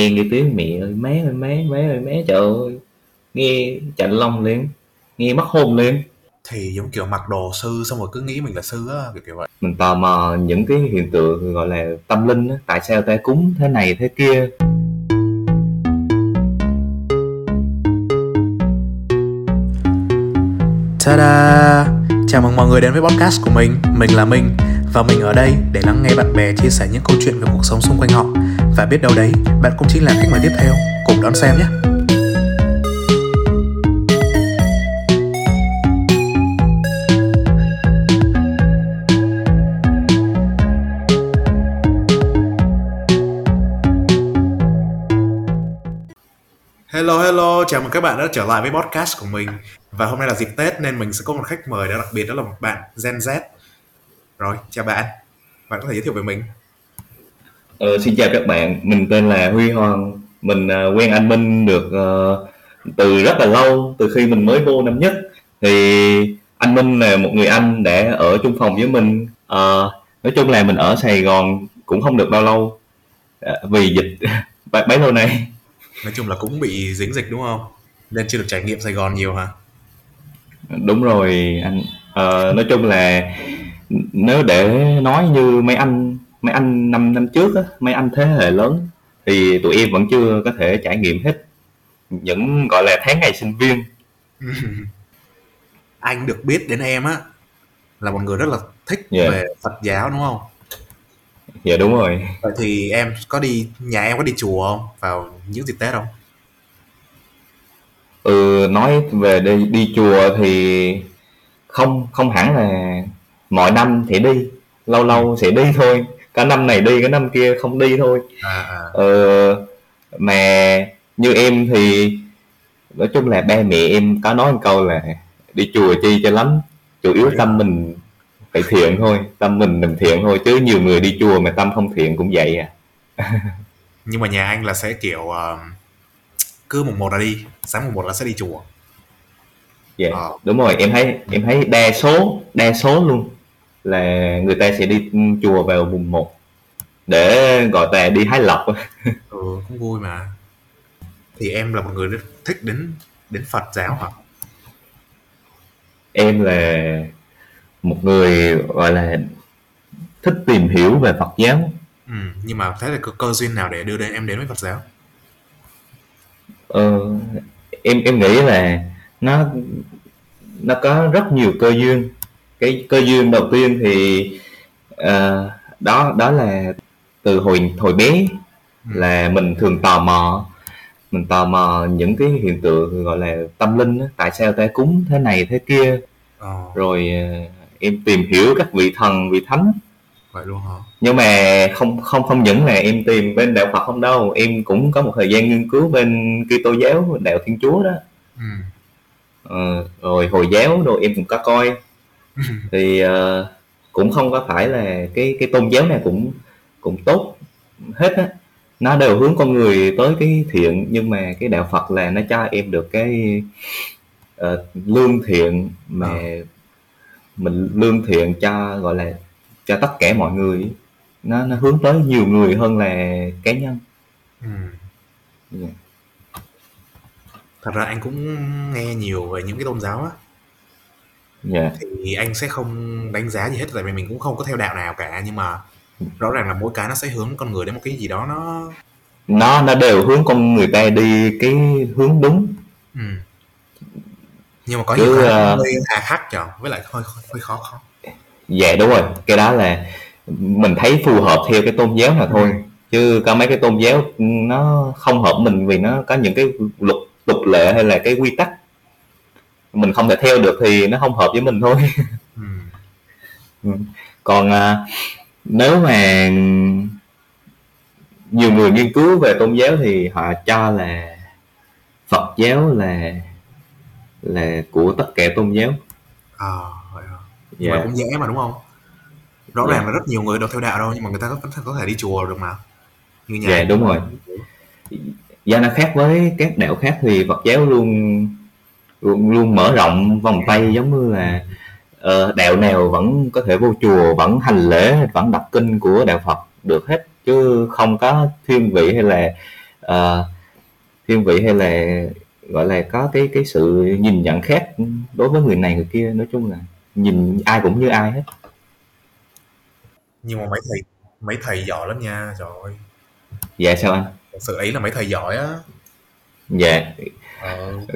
nghe cái tiếng mẹ ơi má ơi má má ơi má trời ơi. Nghe chạnh lòng liền nghe mất hồn liền. Thì giống kiểu mặc đồ sư xong rồi cứ nghĩ mình là sư á kiểu kiểu vậy. Mình tò mò những cái hiện tượng gọi là tâm linh á tại sao ta cúng thế này thế kia. Ta-da! Chào mừng mọi người đến với podcast của mình, mình là Minh Và mình ở đây để lắng nghe bạn bè chia sẻ những câu chuyện về cuộc sống xung quanh họ và biết đâu đấy, bạn cũng chính là khách mời tiếp theo. Cùng đón xem nhé! Hello hello, chào mừng các bạn đã trở lại với podcast của mình. Và hôm nay là dịp Tết nên mình sẽ có một khách mời đó đặc biệt đó là một bạn Gen Z. Rồi, chào bạn. Bạn có thể giới thiệu về mình ờ, Xin chào các bạn, mình tên là Huy Hoàng. Mình uh, quen anh Minh được uh, từ rất là lâu, từ khi mình mới vô năm nhất. Thì anh Minh là một người anh đã ở chung phòng với mình. Uh, Nói chung là mình ở Sài Gòn cũng không được bao lâu uh, Vì dịch bấy lâu nay. Nói chung là cũng bị dính dịch đúng không? Nên chưa được trải nghiệm Sài Gòn nhiều hả? Đúng rồi anh. Ờ, nói chung là nếu để nói như mấy anh mấy anh năm năm trước á, mấy anh thế hệ lớn thì tụi em vẫn chưa có thể trải nghiệm hết những gọi là tháng ngày sinh viên. Anh được biết đến em á là một người rất là thích yeah. về Phật giáo đúng không? Dạ đúng rồi. Vậy thì em có đi nhà em có đi chùa không? Vào những dịp tết không? Ừ nói về đi đi chùa thì không không hẳn là mọi năm thì đi lâu lâu sẽ đi thôi cả năm này đi cái năm kia không đi thôi. À, à. Ờ, mà như em thì nói chung là ba mẹ em có nói một câu là đi chùa chi cho lắm chủ yếu tâm mình phải thiện thôi tâm mình mình thiện thôi chứ nhiều người đi chùa mà tâm không thiện cũng vậy à. Nhưng mà nhà anh là sẽ kiểu uh, cứ mùng một là đi sáng mùng một là sẽ đi chùa. Dạ yeah, ờ. đúng rồi em thấy em thấy đa số đa số luôn là người ta sẽ đi chùa vào mùng một để gọi là đi hái lộc. Ừ cũng vui mà. Thì em là một người rất thích đến đến Phật giáo hả? Em là một người gọi là thích tìm hiểu về Phật giáo. Ừ, nhưng mà thế là cơ, cơ duyên nào để đưa đến em đến với Phật giáo? Ờ, em em nghĩ là nó nó có rất nhiều cơ duyên cái cơ duyên đầu tiên thì uh, đó đó là từ hồi hồi bé ừ. là mình thường tò mò mình tò mò những cái hiện tượng gọi là tâm linh đó. tại sao ta cúng thế này thế kia oh. rồi uh, em tìm hiểu các vị thần vị thánh vậy luôn hả nhưng mà không không không những là em tìm bên đạo Phật không đâu em cũng có một thời gian nghiên cứu bên Kitô giáo đạo Thiên Chúa đó ừ. ờ, rồi hồi giáo rồi em cũng có coi thì uh, cũng không có phải là cái cái tôn giáo này cũng cũng tốt hết á. Nó đều hướng con người tới cái thiện nhưng mà cái đạo Phật là nó cho em được cái uh, lương thiện mà à. mình lương thiện cho gọi là cho tất cả mọi người nó nó hướng tới nhiều người hơn là cá nhân. Ừ. yeah. thật ra anh cũng nghe nhiều về những cái tôn giáo á yeah. thì anh sẽ không đánh giá gì hết tại vì mình cũng không có theo đạo nào cả nhưng mà rõ ràng là mỗi cái nó sẽ hướng con người đến một cái gì đó nó nó nó đều hướng con người ta đi cái hướng đúng. Ừ. Nhưng mà có Chứ, nhiều cái uh, hơi hà khắc với lại hơi hơi khó khó dạ đúng rồi. Cái đó là mình thấy phù hợp theo cái tôn giáo nào thôi. Ừ. chứ có mấy cái tôn giáo nó không hợp mình vì nó có những cái luật tục lệ hay là cái quy tắc mình không thể theo được thì nó không hợp với mình thôi ừ. ừ. còn à, nếu mà nhiều người nghiên cứu về tôn giáo thì họ cho là Phật giáo là là của tất cả tôn giáo à vậy à. mà cũng dễ mà đúng không rõ yeah. ràng là rất nhiều người đâu theo đạo đâu nhưng mà người ta có, có thể đi chùa được mà như nhà dạ đúng rồi do nó khác với các đạo khác thì Phật giáo luôn luôn, luôn mở rộng vòng tay giống như là uh, đạo nào vẫn có thể vô chùa vẫn hành lễ vẫn đọc kinh của đạo Phật được hết. Chứ không có thiên vị hay là uh, thiên vị hay là gọi là có cái cái sự nhìn nhận khác đối với người này người kia. Nói chung là nhìn ai cũng như ai hết. Nhưng mà mấy thầy mấy thầy giỏi lắm nha trời ơi. Dạ sao anh? Thật sự ấy là mấy thầy giỏi á. Dạ.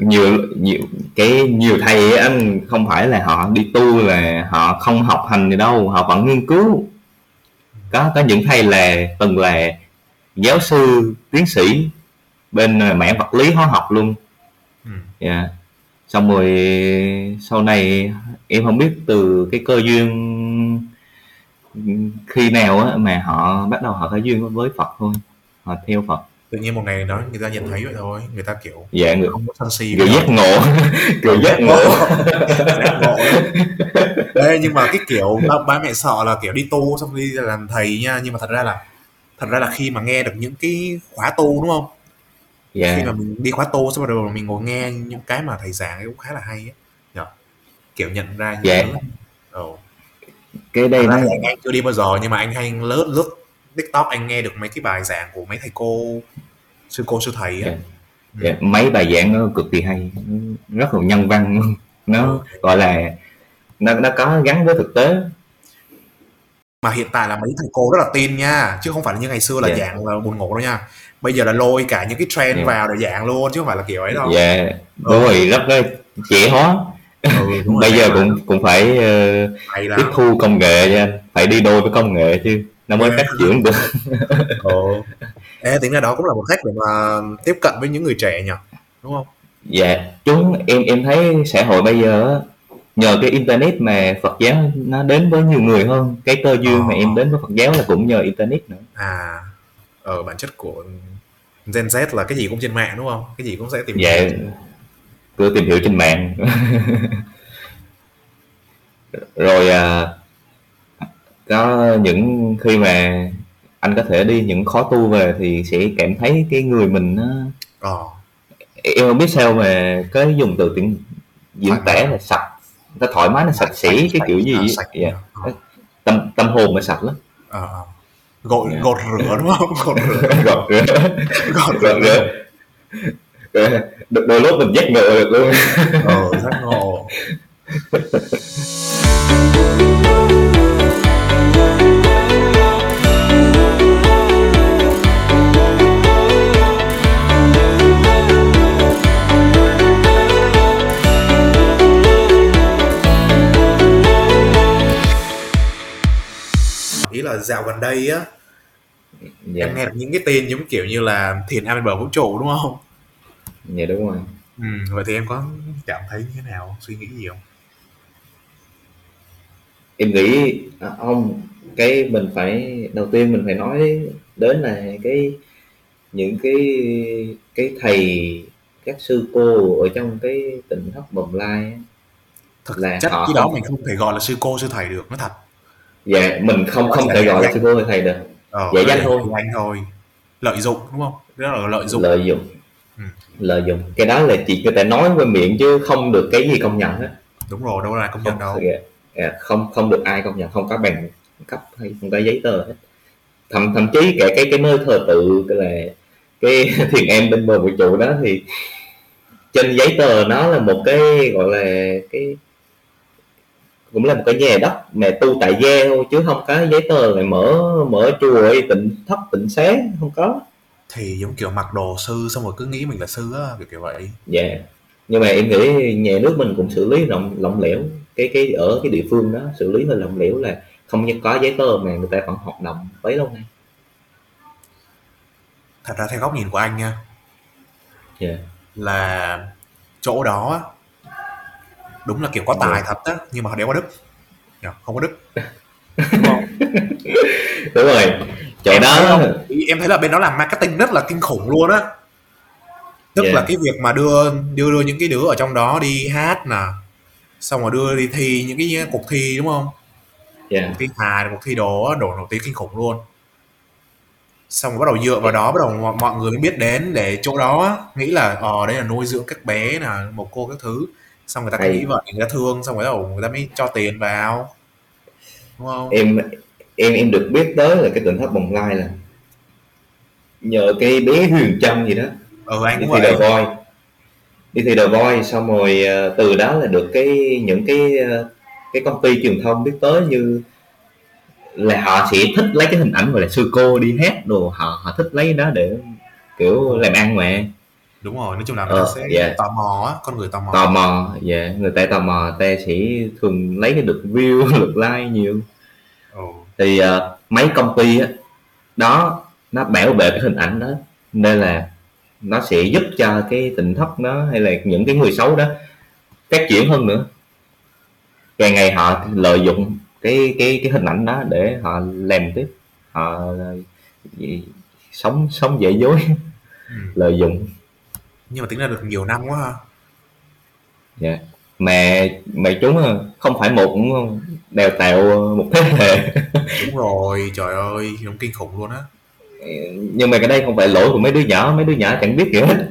Nhiều nhiều cái nhiều thầy anh không phải là họ đi tu là họ không học hành gì đâu họ vẫn nghiên cứu có có những thầy là từng là giáo sư tiến sĩ bên mảng vật lý hóa học luôn ừ. dạ yeah. xong rồi sau này em không biết từ cái cơ duyên khi nào á mà họ bắt đầu họ có duyên với Phật thôi họ theo Phật tự nhiên một ngày đó người ta nhìn thấy vậy thôi người ta kiểu dạ người không có sân si người giác ngộ người giác ngộ giác ngộ Ê, nhưng mà cái kiểu ba, ba mẹ sợ là kiểu đi tu xong đi làm thầy nha nhưng mà thật ra là thật ra là khi mà nghe được những cái khóa tu đúng không yeah. khi mà mình đi khóa tu xong rồi mình ngồi nghe những cái mà thầy giảng cũng khá là hay ấy. Nhờ? kiểu nhận ra những yeah. Oh. cái đây nó anh chưa đi bao giờ nhưng mà anh hay lướt lướt tiktok anh nghe được mấy cái bài giảng của mấy thầy cô sư cô sư thầy á yeah. yeah. mấy bài giảng nó cực kỳ hay rất là nhân văn nó ừ. gọi là nó nó có gắn với thực tế mà hiện tại là mấy thầy cô rất là tin nha chứ không phải là như ngày xưa là yeah. dạng là buồn ngủ đâu nha bây giờ là lôi cả những cái trend yeah. vào để dạng luôn chứ không phải là kiểu ấy đâu dạ yeah. đúng ừ. rồi rất là trẻ hóa ừ, bây giờ cũng cũng phải uh, tiếp thu công nghệ nha phải đi đôi với công nghệ chứ nó mới phát triển được. Ồ. Ê, tính ra đó cũng là một cách để mà tiếp cận với những người trẻ nhỉ? Đúng không? Dạ chúng em em thấy xã hội bây giờ nhờ cái internet mà Phật giáo nó đến với nhiều người hơn. Cái cơ duyên ờ. mà em đến với Phật giáo là cũng nhờ internet nữa. À ở bản chất của Gen Z là cái gì cũng trên mạng đúng không? Cái gì cũng sẽ tìm dạ cứ tìm hiểu trên mạng. Rồi à, có những khi mà anh có thể đi những khó tu về thì sẽ cảm thấy cái người mình nó ờ. em không biết sao mà cái dùng từ tiếng diễn tả là sạch. Ta thoải mái nó sạch sẽ cái kiểu gì à, sạch, yeah. Dạ. tâm tâm hồn mà sạch lắm. À, gột yeah. gột rửa đúng không? Gột rửa. Gột rửa. Gột rửa, rửa. đôi lúc mình giác ngộ được luôn. Ờ giác ngộ dạo gần đây á dạ. em nghe được những cái tên giống kiểu như là thiền am bên bờ vũ trụ đúng không? Dạ đúng rồi. Ừ, vậy thì em có cảm thấy như thế nào? Suy nghĩ gì không? Em nghĩ à, không cái mình phải đầu tiên mình phải nói đến là cái những cái cái thầy các sư cô ở trong cái tỉnh thất bồng lai thực là chất họ cái đó mình không thể gọi là sư cô sư thầy được nó thật dạ mình không không thể gọi là sư cô thầy được. Ờ, dễ danh thôi. anh thôi. Lợi dụng đúng không? Đó là lợi dụng. Lợi dụng. Ừ. lợi dụng. Cái đó là chỉ có thể nói qua miệng chứ không được cái gì công nhận hết. Đúng rồi đâu là công nhận đâu. Dạ, dạ, không không được ai công nhận không có bằng cấp hay không có giấy tờ hết. Thậm thậm chí cả cái cái nơi thờ tự cái là cái thiền em bên bờ vũ trụ đó thì trên giấy tờ nó là một cái gọi là cái cũng là một cái nhà đất mà tu tại gia thôi chứ không có giấy tờ lại mở mở chùa tịnh thất tịnh xá không có thì giống kiểu mặc đồ sư xong rồi cứ nghĩ mình là sư á kiểu kiểu vậy dạ yeah. nhưng mà em nghĩ nhà nước mình cũng xử lý lỏng lỏng lẻo cái cái ở cái địa phương đó xử lý hơi lỏng lẻo là không nhất có giấy tờ mà người ta vẫn hoạt động bấy lâu nay thật ra theo góc nhìn của anh nha yeah. là chỗ đó đúng là kiểu có tài thật á nhưng mà họ đéo có đức không có đức. Đúng không đúng rồi chạy đó em thấy là bên đó làm marketing rất là kinh khủng luôn á. Tức yeah. là cái việc mà đưa đưa đưa những cái đứa ở trong đó đi hát nè xong rồi đưa đi thi những cái cuộc thi đúng không? Yeah. cuộc thi hài cuộc thi đồ đồ nổi tiếng kinh khủng luôn. Xong rồi bắt đầu dựa vào đó bắt đầu mọi người mới biết đến để chỗ đó nghĩ là ờ đây là nuôi dưỡng các bé là một cô các thứ xong người ta nghĩ vậy người ta thương xong rồi đầu người ta mới cho tiền vào đúng không? Em em em được biết tới là cái tỉnh thất bồng lai là nhờ cái bé Huyền Trân gì đó. Ừ anh đi thi The Voice đi thi The Voice xong rồi ờ, từ đó là được cái những cái ờ, cái công ty truyền thông biết tới như là họ sẽ thích lấy cái hình ảnh gọi là sư cô đi hát đồ họ họ thích lấy đó để kiểu làm ăn mà đúng rồi nói chung là người ta ờ sẽ dạ. tò mò á con người tò tò mò mò dạ người ta tò mò ta sẽ thường lấy cái lượt view lượt like nhiều. Ừ thì ờ, mấy công ty á đó nó bảo vệ cái hình ảnh đó nên là nó sẽ giúp cho cái tỉnh thất nó hay là những cái người xấu đó phát triển hơn nữa. Càng ngày họ lợi dụng cái cái cái hình ảnh đó để họ làm tiếp họ gì, sống sống dễ dối ừ. lợi dụng nhưng mà tính ra được nhiều năm quá ha. Dạ. Mà mà chúng ờ, không phải một cũng đào tạo một thế hệ. Đúng rồi trời ơi đúng kinh khủng luôn á. Nhưng mà cái đây không phải lỗi của mấy đứa nhỏ mấy đứa nhỏ chẳng biết gì hết.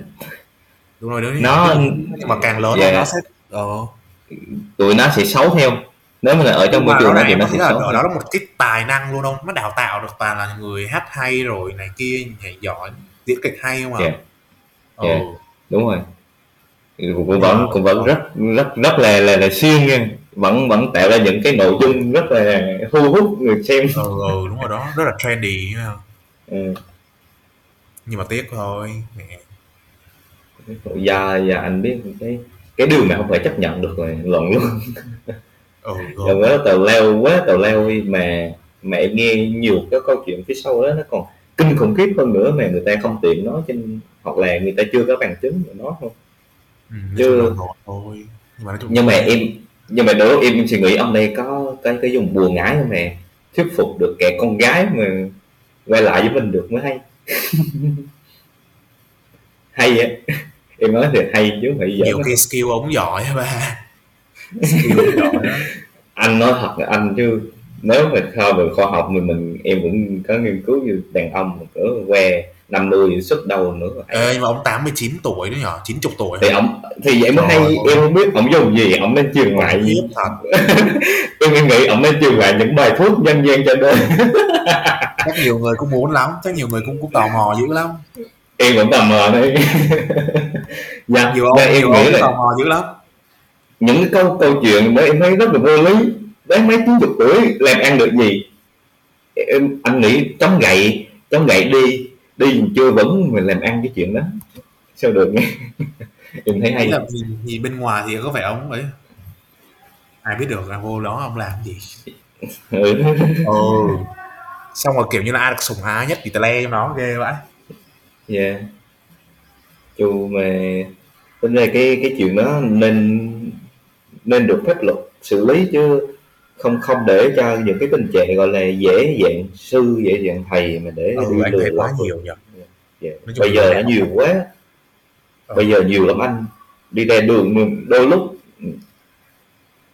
Đúng rồi đấy nó nhưng mà càng lớn dạ, là nó sẽ ờ. Tụi nó sẽ xấu theo. Nếu mà là ở trong môi trường ràng thì nó sẽ xấu đó là một cái tài năng luôn không? Nó đào tạo được toàn là người hát hay rồi này kia nhảy giỏi diễn kịch hay không dạ. À ừ. dạ đúng rồi. Cũng vẫn cũng vẫn rất rất rất là là, là siêng nha. Vẫn vẫn tạo ra những cái nội dung rất là thu hút người xem. Ừ, ừ đúng rồi đó. Rất là trendy ha. ừ. nhưng mà tiếc thôi. Mẹ giờ giờ anh biết cái cái điều mà không thể chấp nhận được là luận luôn. Ừ là gớm quá tào leo quá tào leo mà mà em nghe nhiều cái câu chuyện phía sau đó nó còn kinh khủng khiếp hơn nữa mà người ta không tiện nói trên hoặc là người ta chưa có bằng chứng để nói không ừ, ngọt thôi. Nhưng mà nhưng mà em nhưng mà đối em suy nghĩ ông đây có cái cái dùng bùa ngái không nè thuyết phục được kẻ con gái mà quay lại với mình được mới hay. Hay á. Em nói thì hay chứ phải giỡn nhiều khi skill ống giỏi ba. Skill giỏi anh nói thật là anh chứ nếu mà theo về khoa học mình mình em cũng có nghiên cứu như đàn ông cỡ que 50 sức đầu nữa Ê, nhưng mà ông 89 tuổi đó nhở? 90 tuổi. Thì ông thì vậy mới Trời hay ơi. em không biết ông dùng gì ông nên truyền lại. khiếp thật. Em nghĩ ông nên truyền lại những bài thuốc dân gian cho đời chắc nhiều người cũng muốn lắm chắc nhiều người cũng cũng tò mò dữ lắm. Em vẫn tò mò đây dạ nhiều ông nên em nhiều nghĩ ông là tò mò dữ lắm. Những câu câu chuyện đó em thấy rất là vô lý. Đến mấy chín chục tuổi làm ăn được gì? Em anh nghĩ chống gậy chống gậy đi đi chưa vững mình làm ăn cái chuyện đó. Sao được nghe? Em thấy hay. là nhìn, nhìn bên ngoài thì có vẻ ông ấy ai biết được là vô đó ông làm gì. Ừ. ừ. Xong rồi kiểu như là ai được sủng ái nhất thì tà le trong đó ghê vãi yeah. chu mà tính ra cái cái chuyện đó nên nên được pháp luật xử lý chứ không không để cho những cái tình trạng gọi là dễ dạng sư dễ dạng thầy mà để ừ đi anh lừa thấy quá nhiều nhỉ? Yeah. Chung bây giờ nó nhiều quá. Ừ. bây giờ nhiều lắm anh. Đi ra đường đôi lúc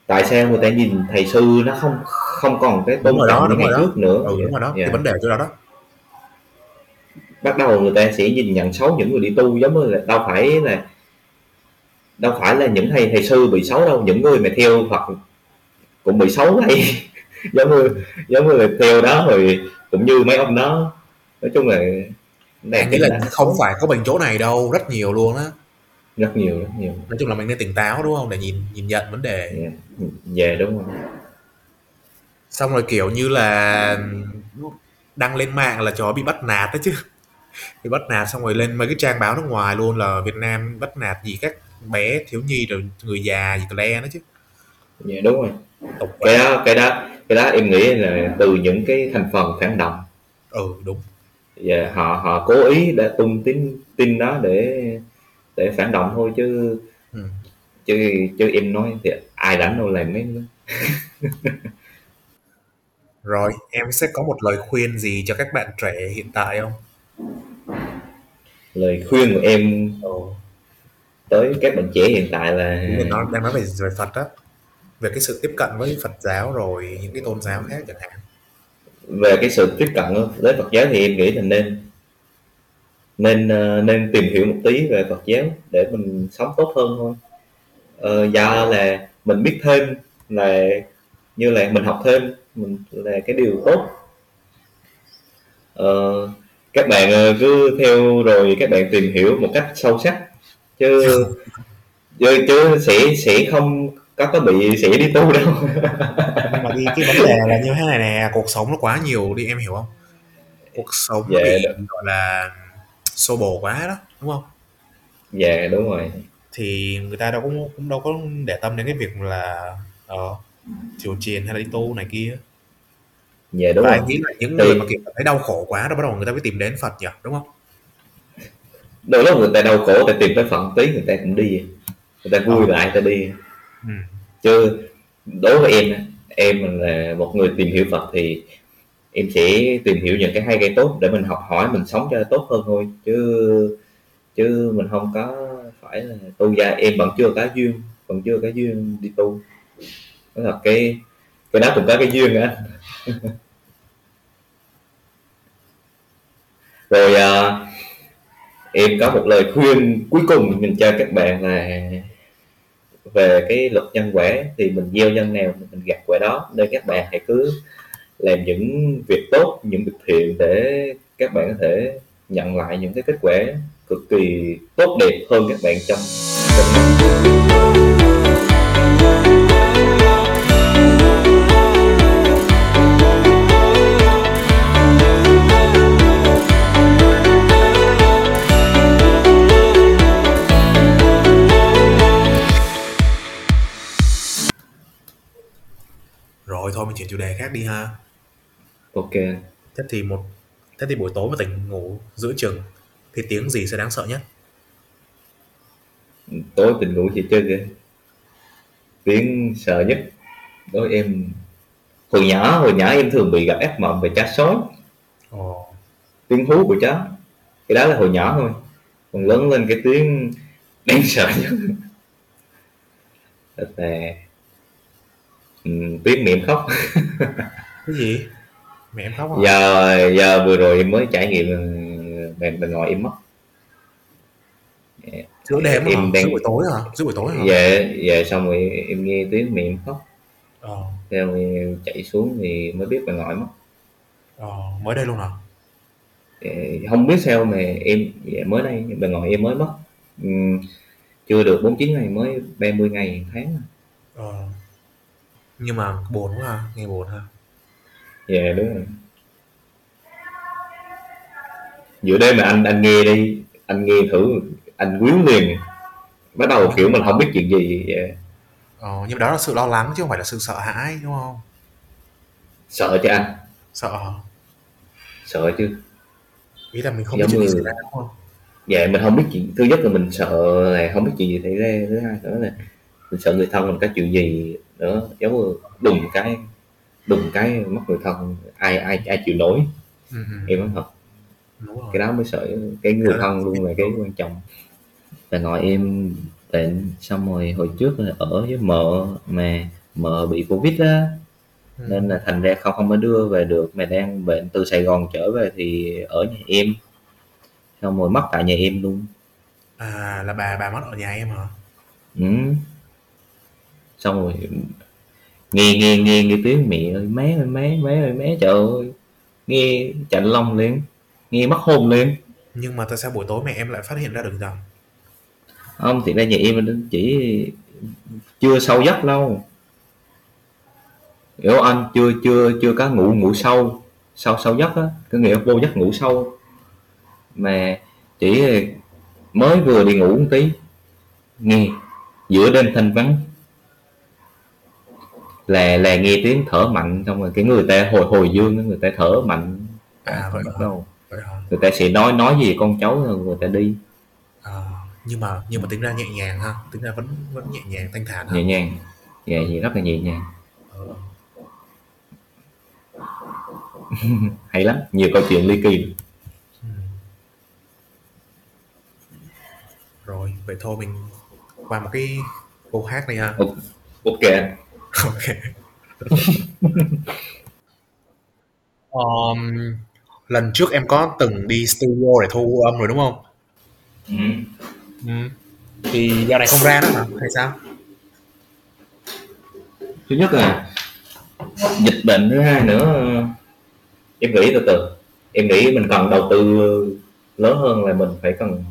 tại sao người ta nhìn thầy sư nó không không còn cái tôn trọng như ngày đó. trước nữa? Ừ đúng rồi đó Dạ. cái vấn đề chỗ đó đó. Bắt đầu người ta sẽ nhìn nhận xấu những người đi tu giống như là đâu phải là đâu phải là những thầy thầy sư bị xấu đâu. Những người mà theo Phật cũng bị xấu vậy giống như giống như là theo đó rồi cũng như mấy ông đó. Nói chung là này anh nghĩ là không phải có mình chỗ này đâu rất nhiều luôn á. Rất nhiều rất nhiều. Nói chung là mình nên tỉnh táo đúng không? Để nhìn nhìn nhận vấn đề. Dạ dạ, đúng rồi xong rồi kiểu như là đăng lên mạng là chó bị bắt nạt đó chứ. Bị bắt nạt xong rồi lên mấy cái trang báo nước ngoài luôn là Việt Nam bắt nạt gì các bé thiếu nhi rồi người già gì le đó chứ dạ đúng rồi. Tục cái đó cái đó cái đó em nghĩ là từ những cái thành phần phản động. Ừ đúng. Và họ họ cố ý để tung tin tin đó để để phản động thôi chứ ừ. chứ chứ em nói thì ai đánh đâu làm mấy đó. rồi em sẽ có một lời khuyên gì cho các bạn trẻ hiện tại không? Lời khuyên của em tới các bạn trẻ hiện tại là mình nói đang nói về về Phật á về cái sự tiếp cận với Phật giáo rồi những cái tôn giáo khác chẳng hạn. Về cái sự tiếp cận với Phật giáo thì em nghĩ là nên nên ờ, nên tìm hiểu một tí về Phật giáo để mình sống tốt hơn thôi. Ờ, do là mình biết thêm là như là mình học thêm mình là cái điều tốt. Ờ, các bạn ờ, cứ theo rồi các bạn tìm hiểu một cách sâu sắc chứ chứ, chứ sẽ sẽ không có có bị sẽ đi tu đâu. Nhưng mà đi cái vấn đề là như thế này nè cuộc sống nó quá nhiều đi em hiểu không? Cuộc sống dạ, bị gọi là xô bồ quá đó đúng không? Dạ đúng rồi. Thì người ta đâu cũng cũng đâu có để tâm đến cái việc là ờ chùa chiền hay là đi tu này kia. Dạ đúng và rồi. nghĩ là những thì... người mà kiểu thấy đau khổ quá đó bắt đầu người ta mới tìm đến Phật nhỉ đúng không? Đôi lúc người ta đau khổ người ta tìm tới Phật tí người ta cũng đi. Người ta vui ờ. lại người ta đi ừ. chứ đối với em em là một người tìm hiểu Phật thì em sẽ tìm hiểu những cái hay cái tốt để mình học hỏi mình sống cho tốt hơn thôi. Chứ chứ mình không có phải là tu. Gia em vẫn chưa có duyên vẫn chưa có duyên đi tu. Đó là cái cái đó cũng có cái duyên á. Rồi à, em có một lời khuyên cuối cùng mình cho các bạn là về cái luật nhân quả thì mình gieo nhân nào mình gặt quả đó. Nên các bạn hãy cứ làm những việc tốt những việc thiện để các bạn có thể nhận lại những cái kết quả cực kỳ tốt đẹp hơn các bạn trong, trong chuyển chủ đề khác đi ha. Ok. Thế thì một thế thì buổi tối mà tỉnh ngủ giữa chừng thì tiếng gì sẽ đáng sợ nhất? Tối tỉnh ngủ thì chơi kìa. Tiếng sợ nhất đối em hồi nhỏ hồi nhỏ em thường bị gặp ác mộng về chó sói. Ồ. Tiếng hú của chó. Cái đó là hồi nhỏ thôi. Còn lớn lên cái tiếng đáng sợ nhất là ừ, tiếng mẹ khóc. Cái gì? Mẹ em khóc à? giờ giờ vừa rồi em mới trải nghiệm mẹ mình ngồi em mất. Giữa đêm em hả? đang... giữa buổi tối hả? Giữa buổi tối hả? Dạ dạ xong rồi em nghe tiếng mẹ em khóc. Ờ. theo em chạy xuống thì mới biết bà ngồi mất. Ờ, mới đây luôn hả? Dạ, không biết sao mà em dạ, mới đây bà ngồi em mới mất. Ừ, chưa được 49 ngày mới 30 ngày tháng. Ờ nhưng mà buồn quá ha, nghe buồn ha. Dạ đúng rồi. Giữa đêm mà anh anh nghe đi, anh nghe thử anh quyến liền. Bắt đầu kiểu mình không biết chuyện gì vậy. Ờ, nhưng mà đó là sự lo lắng chứ không phải là sự sợ hãi đúng không? Sợ chứ anh. Sợ Sợ chứ. Ý là mình không biết chuyện gì xảy ra đúng không? Dạ mình không biết chuyện thứ nhất là mình sợ là không biết chuyện gì xảy ra thứ hai nữa là mình sợ người thân mình có chuyện gì nữa giống như đùng cái đùng cái mất người thân ai ai ai chịu nổi. Ừ, em nói thật. Cái đó mới sợ cái người thân luôn là cái quan trọng. Là ngoại em bệnh xong rồi hồi trước ở với mợ mà mợ bị covid á ừ. nên là thành ra không không có đưa về được. Mà đang bệnh từ Sài Gòn trở về thì ở nhà em. Xong rồi mất tại nhà em luôn. À là bà bà mất ở nhà em hả? Ừ xong rồi nghe nghe nghe nghe tiếng mẹ ơi má ơi má má ơi má trời ơi. Nghe chạnh lòng liền nghe mất hồn liền. Nhưng mà tại sao buổi tối mẹ em lại phát hiện ra được rằng không thì ra nhà em chỉ chưa sâu giấc đâu. Hiểu anh? Chưa chưa chưa có ngủ ngủ sâu. Sâu sâu giấc á có nghĩa vô giấc ngủ sâu. Mà chỉ mới vừa đi ngủ một tí nghe giữa đêm thanh vắng là là nghe tiếng thở mạnh xong rồi cái người ta hồi hồi dương người ta thở mạnh. À vậy bắt đầu người ta sẽ nói nói gì con cháu rồi người ta đi. À, nhưng mà nhưng mà tính ra nhẹ nhàng ha tính ra vẫn vẫn nhẹ nhàng thanh thản ha? nhẹ nhàng dạ gì rất là nhẹ nhàng. Ừ. hay lắm nhiều câu chuyện ly kỳ. Ừ. rồi vậy thôi mình qua một cái câu hát này ha. Ok Ok. Ờm, lần trước em có từng đi studio để thu âm rồi, đúng không? Ừm. Ừm. Thì dạo này không ra nữa hả? Hay sao? Thứ nhất là dịch bệnh, thứ hai nữa em nghĩ từ từ. em nghĩ mình cần đầu tư lớn hơn là mình phải cần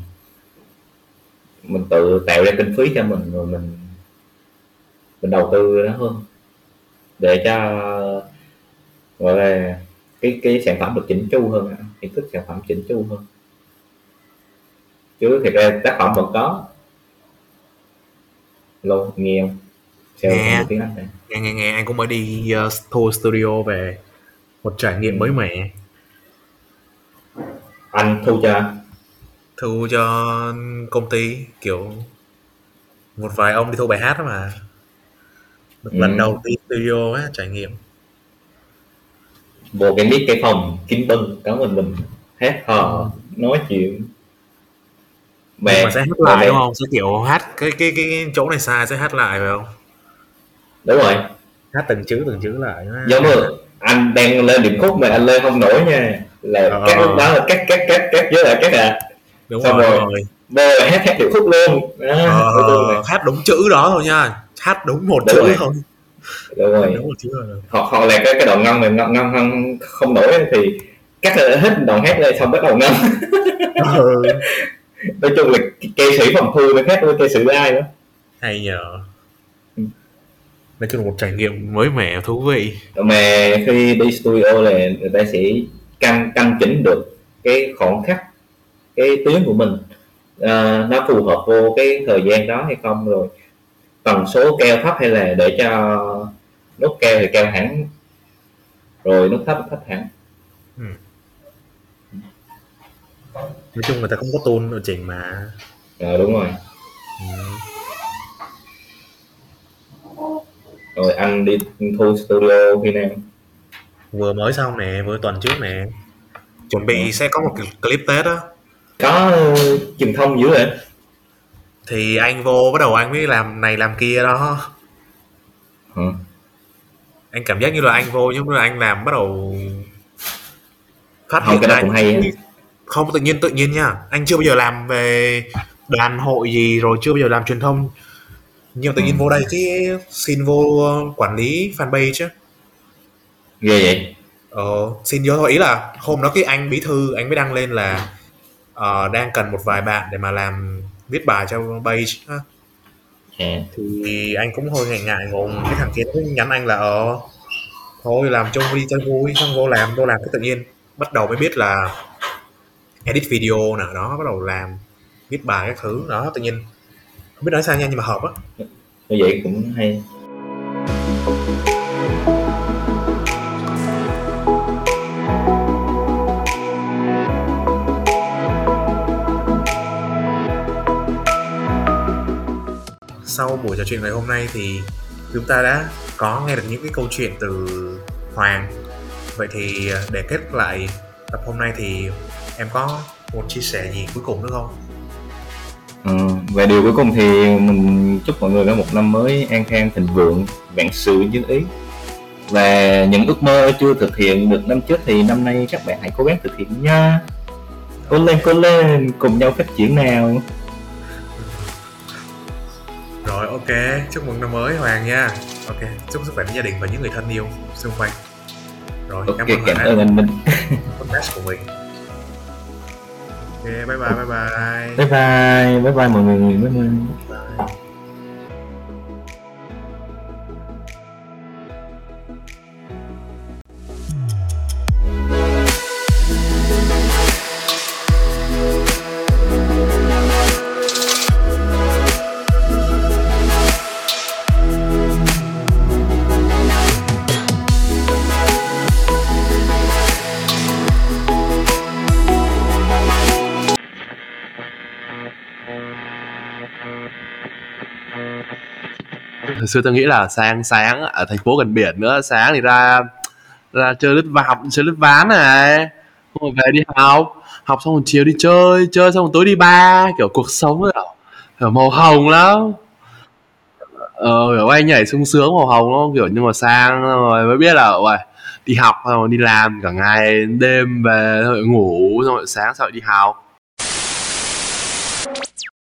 mình tự tạo ra kinh phí cho mình rồi mình mình đầu tư nó hơn. Để cho gọi là cái cái sản phẩm được chỉnh chu hơn hình thức sản phẩm chỉnh chu hơn. Chứ thực ra tác phẩm vẫn có. Lâu nghe không? Nghe. tiếng Anh này. nghe nghe nghe. Anh cũng mới đi uh, tour studio về một trải nghiệm mới mẻ. Anh thu cho thu cho công ty kiểu một vài ông đi thu bài hát đó mà được ừ. lần đầu đi studio á trải nghiệm. Vô cái mic cái phòng kín bưng có mình mình hát hò nói chuyện. Mẹ mà sẽ hát lại đúng không? Sẽ kiểu hát cái cái cái chỗ này sai sẽ hát lại phải không? Đúng rồi. Hát từng chữ từng chữ lại giống như anh đang lên điểm khúc mà anh lên không nổi nha. Là ờ. các lúc đó là cắt cắt cắt cắt với lại cắt à. Đúng xong rồi, rồi. là hát hát điệp khúc luôn. Đó, ờ, hát đúng chữ đó thôi nha hát đúng một đúng chữ rồi. thôi. Đúng rồi. Đúng một chữ rồi hoặc hoặc là cái cái đoạn ngân mình ngân ngân không nổi thì cắt hết đoạn hát lên xong bắt đầu ngân ừ. nói chung là ca sĩ phòng thu nó khác với ca sĩ ai đó hay nhờ. Ừ. nói chung là một trải nghiệm mới mẻ thú vị. Mà khi đi studio là người ta sẽ căn căn chỉnh được cái khoảng khắc cái tiếng của mình. À, nó phù hợp vô cái thời gian đó hay không rồi tần số keo thấp hay là để cho nút keo thì keo hẳn rồi nút thấp thấp hẳn. Ừ. nói chung người ta không có tôn ở chỉnh mà. Ờ đúng rồi. Ừ. rồi anh đi thu studio khi nào? Vừa mới xong nè vừa tuần trước nè. Chuẩn bị ừ. sẽ có một clip tết á. Có truyền thông dữ vậy thì anh vô bắt đầu anh mới làm này làm kia đó. Ừ. anh cảm giác như là anh vô nhưng mà anh làm bắt đầu phát hiện ra cũng hay không tự nhiên tự nhiên nha. Anh chưa bao giờ làm về đoàn hội gì rồi chưa bao giờ làm truyền thông. Nhưng tự nhiên ừ. vô đây cái xin vô quản lý fanpage chứ ghê vậy? Ờ xin vô thôi. Ý là hôm đó cái anh bí thư anh mới đăng lên là uh, đang cần một vài bạn để mà làm viết bài cho page á yeah. thì anh cũng hơi ngại ngại ngùng. Cái thằng kia nó nhắn anh là ờ thôi làm chung đi cho vui xong vô làm vô làm cái tự nhiên bắt đầu mới biết là edit video nào đó bắt đầu làm viết bài các thứ đó tự nhiên. Không biết nói sao nha nhưng mà hợp á. Như vậy cũng hay buổi trò chuyện ngày hôm nay thì chúng ta đã có nghe được những cái câu chuyện từ Hoàng. Vậy thì à, để kết lại tập hôm nay thì em có một chia sẻ gì cuối cùng nữa không? Ừ, về điều cuối cùng thì mình chúc mọi người có một năm mới an khang thịnh vượng vạn sự như ý. Và những ước mơ chưa thực hiện được năm trước thì năm nay các bạn hãy cố gắng thực hiện nha. Cố lên cố lên cùng nhau phát triển nào ok, chúc mừng năm mới Hoàng nha. Ok, chúc sức khỏe đến gia đình và những người thân yêu xung quanh. Rồi, okay, cảm ơn cảm ơn anh Minh. Podcast của mình. Ok, bye bye bye bye. Bye bye, bye bye mọi người. Bye bye. Xưa tôi nghĩ là sáng sáng ở thành phố gần biển nữa sáng thì ra ra chơi lướt ván học chơi lướt ván này. Rồi về đi học học xong rồi chiều đi chơi chơi xong rồi tối đi ba kiểu cuộc sống ấy, kiểu màu hồng lắm. Ờ kiểu anh nhảy sung sướng màu hồng nó kiểu nhưng mà sang rồi mới biết là rồi đi học xong rồi đi làm cả ngày đêm về rồi ngủ xong rồi sáng sau rồi đi học.